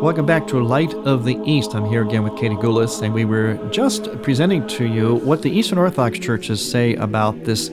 Welcome back to Light of the East. I'm here again with Katie Goulis, and we were just presenting to you what the Eastern Orthodox churches say about this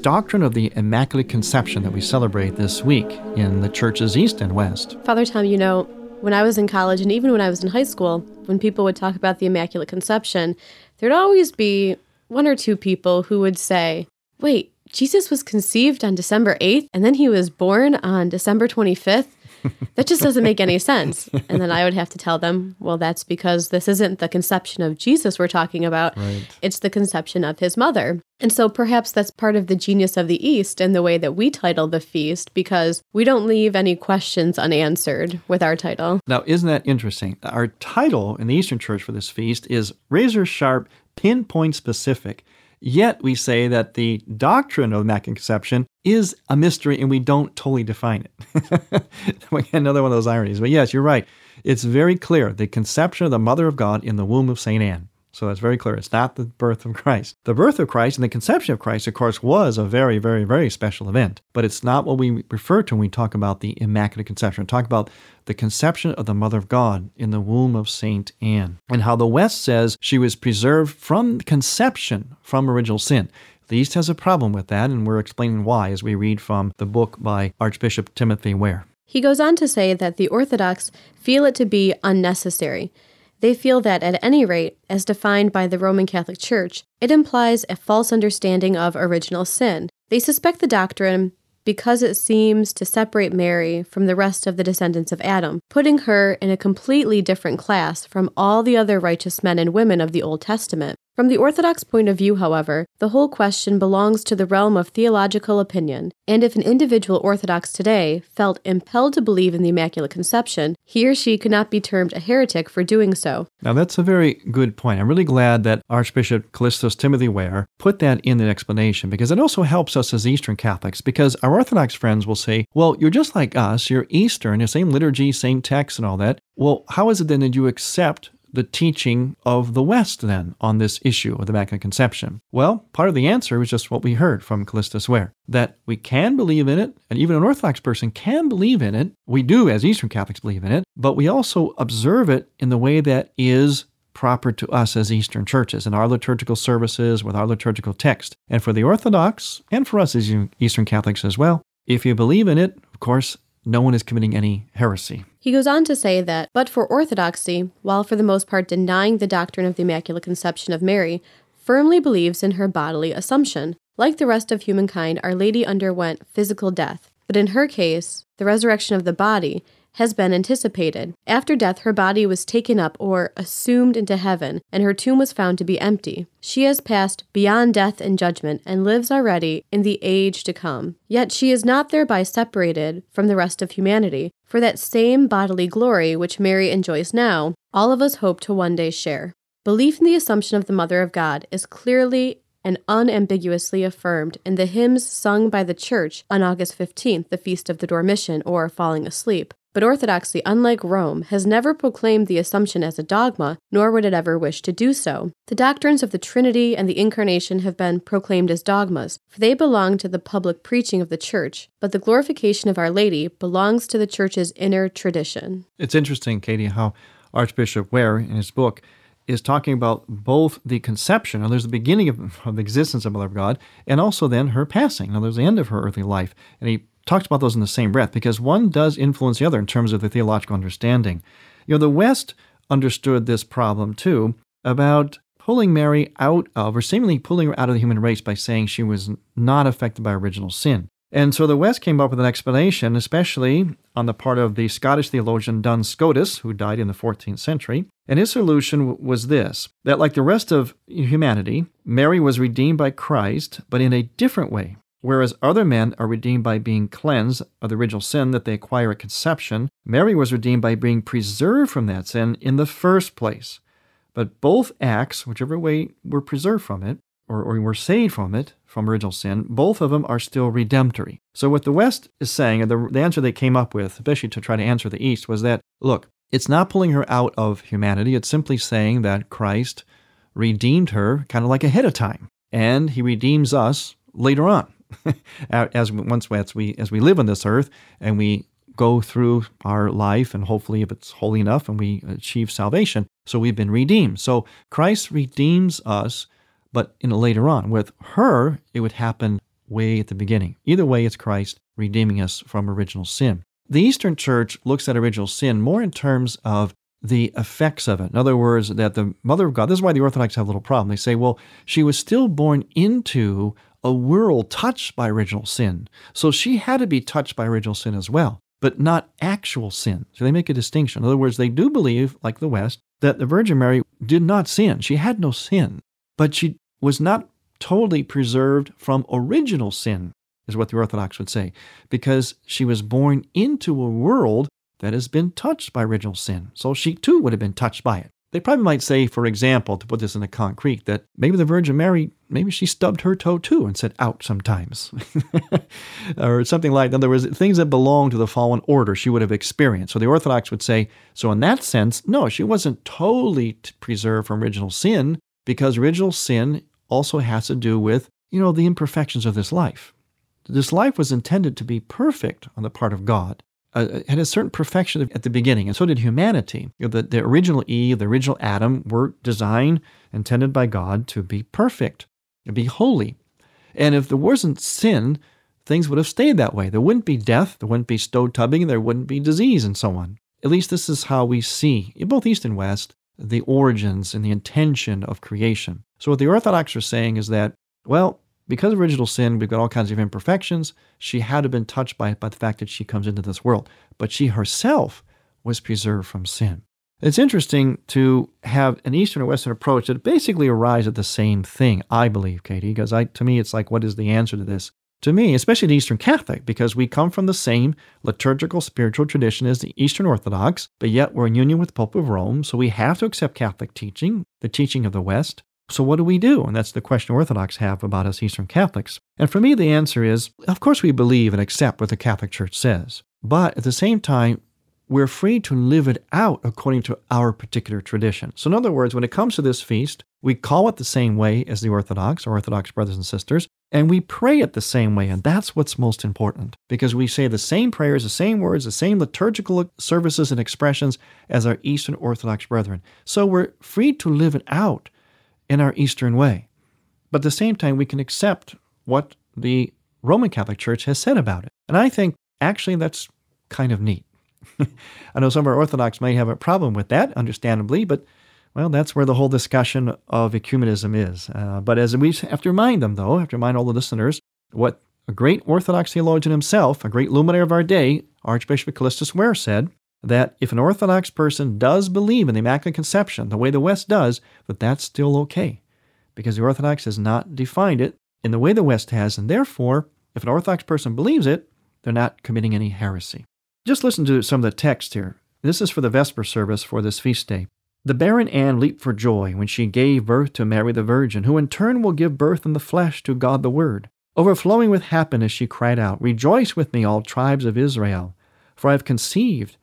doctrine of the Immaculate Conception that we celebrate this week in the churches East and West. Father Tom, you know, when I was in college and even when I was in high school, when people would talk about the Immaculate Conception, there'd always be one or two people who would say, Wait, Jesus was conceived on December 8th and then he was born on December 25th? That just doesn't make any sense. And then I would have to tell them, well, that's because this isn't the conception of Jesus we're talking about. Right. It's the conception of his mother. And so perhaps that's part of the genius of the East and the way that we title the feast because we don't leave any questions unanswered with our title. Now, isn't that interesting? Our title in the Eastern Church for this feast is razor sharp, pinpoint specific. Yet we say that the doctrine of Immaculate Conception is a mystery and we don't totally define it. Another one of those ironies. But yes, you're right. It's very clear the conception of the Mother of God in the womb of St. Anne. So that's very clear. It's not the birth of Christ. The birth of Christ and the conception of Christ, of course, was a very, very, very special event. But it's not what we refer to when we talk about the Immaculate Conception. We talk about the conception of the Mother of God in the womb of Saint Anne, and how the West says she was preserved from conception from original sin. The East has a problem with that, and we're explaining why as we read from the book by Archbishop Timothy Ware. He goes on to say that the Orthodox feel it to be unnecessary they feel that, at any rate, as defined by the Roman Catholic Church, it implies a false understanding of original sin. They suspect the doctrine because it seems to separate Mary from the rest of the descendants of Adam, putting her in a completely different class from all the other righteous men and women of the Old Testament. From the Orthodox point of view, however, the whole question belongs to the realm of theological opinion, and if an individual Orthodox today felt impelled to believe in the Immaculate Conception, he or she could not be termed a heretic for doing so. Now, that's a very good point. I'm really glad that Archbishop Kallistos Timothy Ware put that in the explanation because it also helps us as Eastern Catholics because our Orthodox friends will say, well, you're just like us, you're Eastern, the same liturgy, same text, and all that. Well, how is it then that you accept the teaching of the West then on this issue of the Immaculate Conception? Well, part of the answer was just what we heard from Kallistos Ware that we can believe in it, and even an Orthodox person can believe in it. We do, as Eastern Catholics, believe in it, but we also observe it in the way that is proper to us as Eastern churches in our liturgical services with our liturgical text. And for the Orthodox, and for us as Eastern Catholics as well, if you believe in it, of course, no one is committing any heresy. He goes on to say that, but for orthodoxy, while for the most part denying the doctrine of the Immaculate Conception of Mary, firmly believes in her bodily assumption. Like the rest of humankind, Our Lady underwent physical death, but in her case, the resurrection of the body has been anticipated. After death, her body was taken up or assumed into heaven, and her tomb was found to be empty. She has passed beyond death and judgment and lives already in the age to come. Yet she is not thereby separated from the rest of humanity, for that same bodily glory which Mary enjoys now, all of us hope to one day share. Belief in the Assumption of the Mother of God is clearly and unambiguously affirmed in the hymns sung by the Church on August 15th, the Feast of the Dormition, or Falling Asleep. But Orthodoxy, unlike Rome, has never proclaimed the Assumption as a dogma, nor would it ever wish to do so. The doctrines of the Trinity and the Incarnation have been proclaimed as dogmas, for they belong to the public preaching of the Church, but the glorification of Our Lady belongs to the Church's inner tradition. It's interesting, Katie, how Archbishop Ware, in his book, is talking about both the conception, or there's the beginning of, of the existence of Mother of God, and also then her passing. Now, there's the end of her earthly life. And he talks about those in the same breath because one does influence the other in terms of the theological understanding. You know, the West understood this problem too about pulling Mary out of, or seemingly pulling her out of the human race by saying she was not affected by original sin. And so the West came up with an explanation, especially on the part of the Scottish theologian Duns Scotus, who died in the 14th century. And his solution was this that, like the rest of humanity, Mary was redeemed by Christ, but in a different way. Whereas other men are redeemed by being cleansed of the original sin that they acquire at conception, Mary was redeemed by being preserved from that sin in the first place. But both acts, whichever way were preserved from it, or, or were saved from it, from original sin, both of them are still redemptory. So, what the West is saying, and the, the answer they came up with, especially to try to answer the East, was that look, it's not pulling her out of humanity, it's simply saying that Christ redeemed her kind of like ahead of time, and he redeems us later on. as once as we as we live on this earth and we go through our life, and hopefully, if it's holy enough, and we achieve salvation. So we've been redeemed. So Christ redeems us, but in later on. With her, it would happen way at the beginning. Either way, it's Christ redeeming us from original sin. The Eastern Church looks at original sin more in terms of the effects of it. In other words, that the Mother of God, this is why the Orthodox have a little problem. They say, well, she was still born into a world touched by original sin. So she had to be touched by original sin as well, but not actual sin. So they make a distinction. In other words, they do believe, like the West, that the Virgin Mary did not sin. She had no sin, but she was not totally preserved from original sin, is what the Orthodox would say, because she was born into a world that has been touched by original sin. So she too would have been touched by it. They probably might say, for example, to put this in a concrete, that maybe the Virgin Mary, maybe she stubbed her toe too and said out sometimes. or something like that. In other words, things that belong to the fallen order she would have experienced. So the Orthodox would say, so in that sense, no, she wasn't totally preserved from original sin because original sin also has to do with, you know, the imperfections of this life. This life was intended to be perfect on the part of God uh, had a certain perfection at the beginning, and so did humanity. You know, the, the original Eve, the original Adam were designed, intended by God to be perfect, to be holy. And if there wasn't sin, things would have stayed that way. There wouldn't be death, there wouldn't be stove tubbing, there wouldn't be disease, and so on. At least this is how we see, in both East and West, the origins and the intention of creation. So, what the Orthodox are saying is that, well, because of original sin, we've got all kinds of imperfections. She had to have been touched by by the fact that she comes into this world. But she herself was preserved from sin. It's interesting to have an Eastern or Western approach that basically arrives at the same thing, I believe, Katie, because I, to me, it's like, what is the answer to this? To me, especially the Eastern Catholic, because we come from the same liturgical spiritual tradition as the Eastern Orthodox, but yet we're in union with the Pope of Rome, so we have to accept Catholic teaching, the teaching of the West. So, what do we do? And that's the question Orthodox have about us Eastern Catholics. And for me, the answer is of course, we believe and accept what the Catholic Church says. But at the same time, we're free to live it out according to our particular tradition. So, in other words, when it comes to this feast, we call it the same way as the Orthodox, or Orthodox brothers and sisters, and we pray it the same way. And that's what's most important because we say the same prayers, the same words, the same liturgical services and expressions as our Eastern Orthodox brethren. So, we're free to live it out in our Eastern way. But at the same time, we can accept what the Roman Catholic Church has said about it. And I think actually that's kind of neat. I know some of our Orthodox might have a problem with that, understandably, but well, that's where the whole discussion of ecumenism is. Uh, but as we have to remind them, though, have to remind all the listeners what a great Orthodox theologian himself, a great luminary of our day, Archbishop Kallistos Ware, said that if an Orthodox person does believe in the Immaculate Conception the way the West does, that that's still okay, because the Orthodox has not defined it in the way the West has, and therefore, if an Orthodox person believes it, they're not committing any heresy. Just listen to some of the text here. This is for the Vesper service for this feast day. The barren Anne leaped for joy when she gave birth to Mary the Virgin, who in turn will give birth in the flesh to God the Word. Overflowing with happiness, she cried out, Rejoice with me, all tribes of Israel, for I have conceived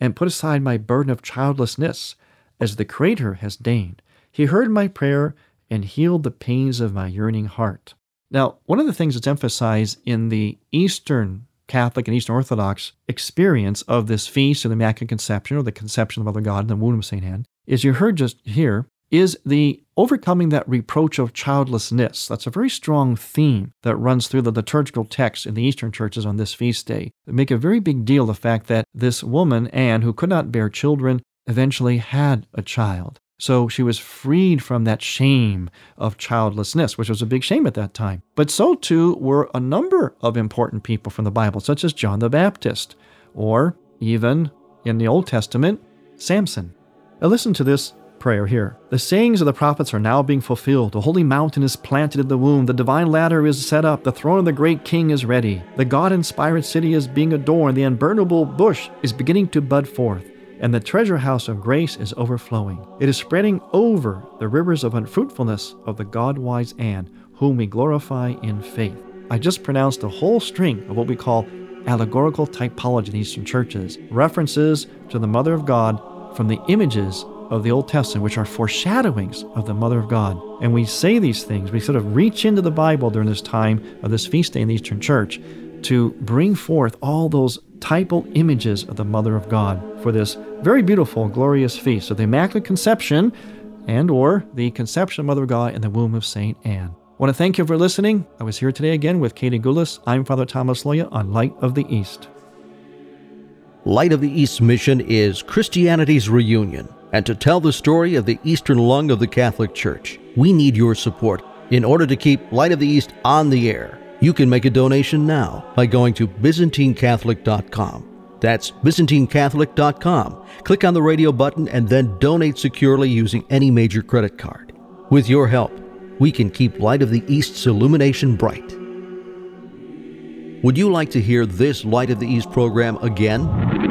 and put aside my burden of childlessness, as the Creator has deigned. He heard my prayer and healed the pains of my yearning heart. Now, one of the things that's emphasized in the Eastern Catholic and Eastern Orthodox experience of this feast of the Immaculate Conception or the conception of the Mother God in the womb of St. Anne is you heard just here is the overcoming that reproach of childlessness. That's a very strong theme that runs through the liturgical text in the Eastern churches on this feast day. They make a very big deal of the fact that this woman, Anne, who could not bear children, eventually had a child. So she was freed from that shame of childlessness, which was a big shame at that time. But so too were a number of important people from the Bible, such as John the Baptist, or even in the Old Testament, Samson. Now listen to this prayer here. The sayings of the prophets are now being fulfilled. The holy mountain is planted in the womb. The divine ladder is set up. The throne of the great king is ready. The God inspired city is being adorned. The unburnable bush is beginning to bud forth and the treasure house of grace is overflowing. It is spreading over the rivers of unfruitfulness of the God wise Anne, whom we glorify in faith. I just pronounced a whole string of what we call allegorical typology in Eastern churches, references to the Mother of God from the images of the Old Testament, which are foreshadowings of the Mother of God. And we say these things, we sort of reach into the Bible during this time of this feast day in the Eastern Church to bring forth all those typal images of the Mother of God for this very beautiful, glorious feast of the Immaculate Conception and or the Conception of Mother of God in the womb of St. Anne. I want to thank you for listening. I was here today again with Katie Goulis. I'm Father Thomas Loya on Light of the East. Light of the East mission is Christianity's reunion. And to tell the story of the Eastern lung of the Catholic Church, we need your support in order to keep Light of the East on the air. You can make a donation now by going to ByzantineCatholic.com. That's ByzantineCatholic.com. Click on the radio button and then donate securely using any major credit card. With your help, we can keep Light of the East's illumination bright. Would you like to hear this Light of the East program again?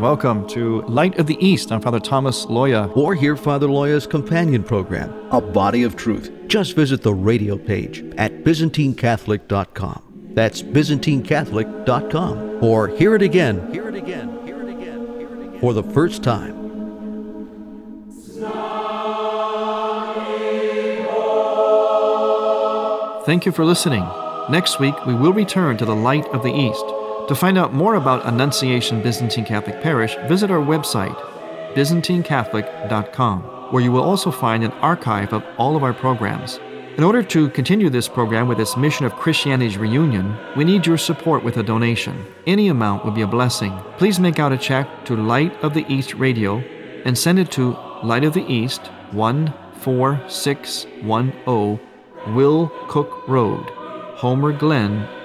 Welcome to Light of the East. I'm Father Thomas Loya. Or hear Father Loya's companion program, A Body of Truth. Just visit the radio page at ByzantineCatholic.com. That's ByzantineCatholic.com. Or hear it again, hear it again, hear it again, hear it again, for the first time. Thank you for listening. Next week, we will return to the Light of the East. To find out more about Annunciation Byzantine Catholic Parish, visit our website, ByzantineCatholic.com, where you will also find an archive of all of our programs. In order to continue this program with its mission of Christianity's reunion, we need your support with a donation. Any amount would be a blessing. Please make out a check to Light of the East Radio and send it to Light of the East 14610 Will Cook Road, Homer Glen,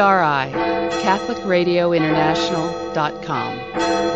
CRI, CatholicRadioInternational.com.